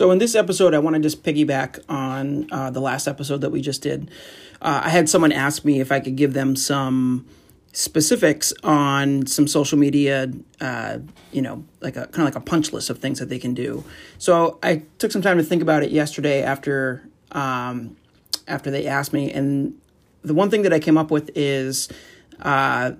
So, in this episode, I want to just piggyback on uh, the last episode that we just did. Uh, I had someone ask me if I could give them some specifics on some social media, uh, you know, like a kind of like a punch list of things that they can do. So I took some time to think about it yesterday after um, after they asked me, and the one thing that I came up with is uh,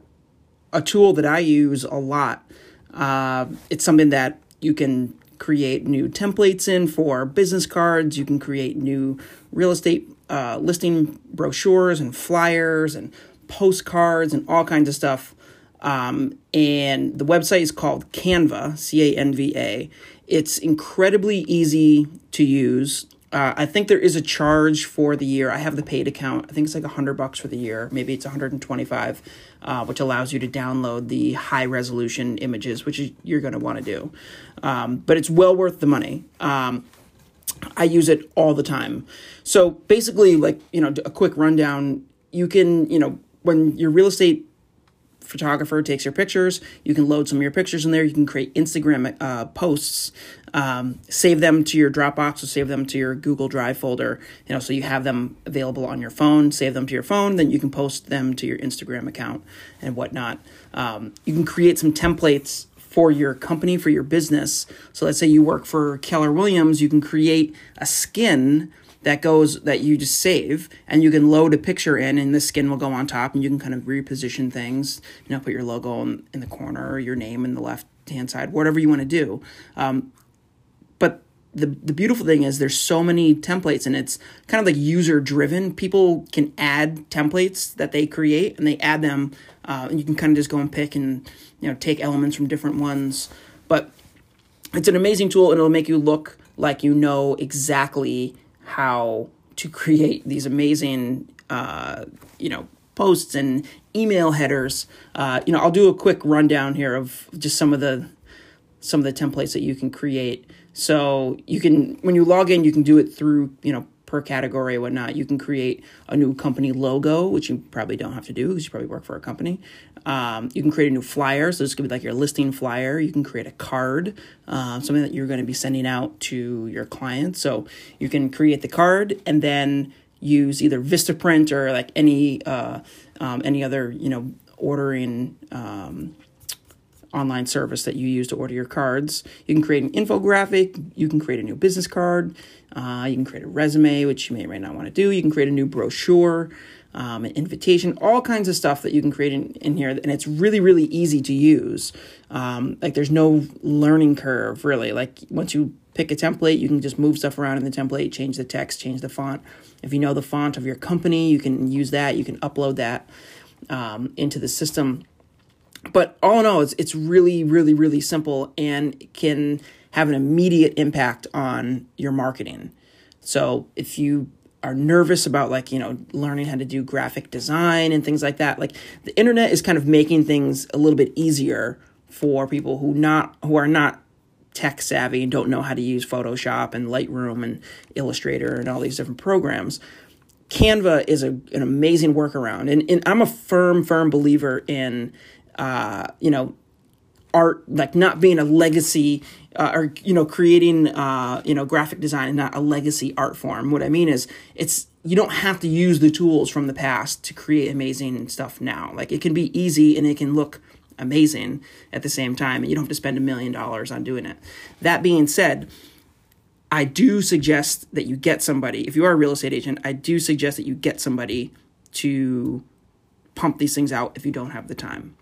a tool that I use a lot. Uh, it's something that you can create new templates in for business cards. You can create new real estate uh, listing brochures and flyers and postcards and all kinds of stuff. Um, and the website is called Canva, C A N V A. It's incredibly easy to use. Uh, I think there is a charge for the year. I have the paid account. I think it's like a hundred bucks for the year. Maybe it's 125, uh, which allows you to download the high resolution images, which is, you're going to want to do. Um, but it's well worth the money. Um, I use it all the time. So basically, like you know, a quick rundown. You can you know when your real estate photographer takes your pictures, you can load some of your pictures in there. You can create Instagram uh, posts, um, save them to your Dropbox or save them to your Google Drive folder. You know, so you have them available on your phone. Save them to your phone, then you can post them to your Instagram account and whatnot. Um, you can create some templates for your company for your business. So let's say you work for Keller Williams, you can create a skin that goes that you just save and you can load a picture in and the skin will go on top and you can kind of reposition things you know put your logo in, in the corner or your name in the left hand side whatever you want to do. Um, but the, the beautiful thing is there's so many templates and it's kind of like user driven people can add templates that they create and they add them uh, and you can kind of just go and pick and you know take elements from different ones. But it's an amazing tool and it'll make you look like you know exactly how to create these amazing, uh, you know, posts and email headers. Uh, you know, I'll do a quick rundown here of just some of the some of the templates that you can create. So you can, when you log in, you can do it through, you know, per category or whatnot. You can create a new company logo, which you probably don't have to do because you probably work for a company. Um, you can create a new flyer. So this could be like your listing flyer. You can create a card, uh, something that you're going to be sending out to your clients. So you can create the card and then use either Vistaprint or like any uh, um, any other you know ordering um, online service that you use to order your cards. You can create an infographic. You can create a new business card. Uh, you can create a resume, which you may or may not want to do. You can create a new brochure, um, an invitation, all kinds of stuff that you can create in, in here. And it's really, really easy to use. Um, like there's no learning curve, really. Like once you pick a template, you can just move stuff around in the template, change the text, change the font. If you know the font of your company, you can use that. You can upload that um, into the system but all in all, it's it's really really really simple and can have an immediate impact on your marketing. So if you are nervous about like you know learning how to do graphic design and things like that, like the internet is kind of making things a little bit easier for people who not who are not tech savvy and don't know how to use Photoshop and Lightroom and Illustrator and all these different programs. Canva is a, an amazing workaround, and, and I'm a firm, firm believer in uh, you know, art like not being a legacy uh, or you know creating uh, you know graphic design and not a legacy art form. What I mean is it's you don't have to use the tools from the past to create amazing stuff now. Like it can be easy and it can look amazing at the same time, and you don't have to spend a million dollars on doing it. That being said, I do suggest that you get somebody. If you are a real estate agent, I do suggest that you get somebody to pump these things out if you don't have the time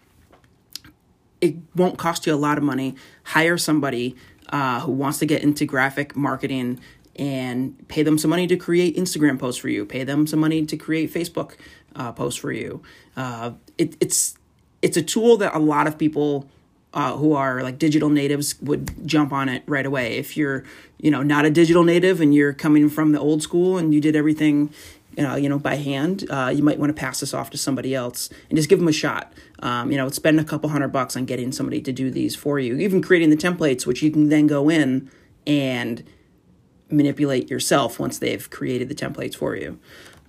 it won't cost you a lot of money. Hire somebody uh, who wants to get into graphic marketing and pay them some money to create Instagram posts for you. Pay them some money to create Facebook uh, posts for you. Uh, it, it's it's a tool that a lot of people uh, who are like digital natives would jump on it right away. If you're you know not a digital native and you're coming from the old school and you did everything uh, you know, by hand, uh, you might want to pass this off to somebody else and just give them a shot. Um, you know, spend a couple hundred bucks on getting somebody to do these for you, even creating the templates, which you can then go in and manipulate yourself once they've created the templates for you.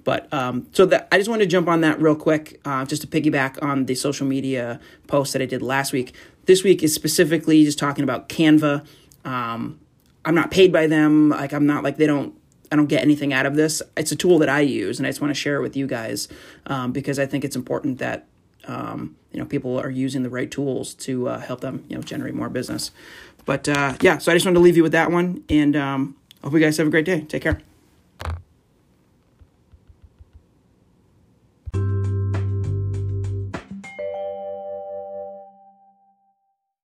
But um, so that I just wanted to jump on that real quick, uh, just to piggyback on the social media post that I did last week. This week is specifically just talking about Canva. Um, I'm not paid by them. Like I'm not like they don't I don't get anything out of this. It's a tool that I use, and I just want to share it with you guys um, because I think it's important that um, you know people are using the right tools to uh, help them you know generate more business. But uh, yeah, so I just wanted to leave you with that one, and um, hope you guys have a great day. Take care.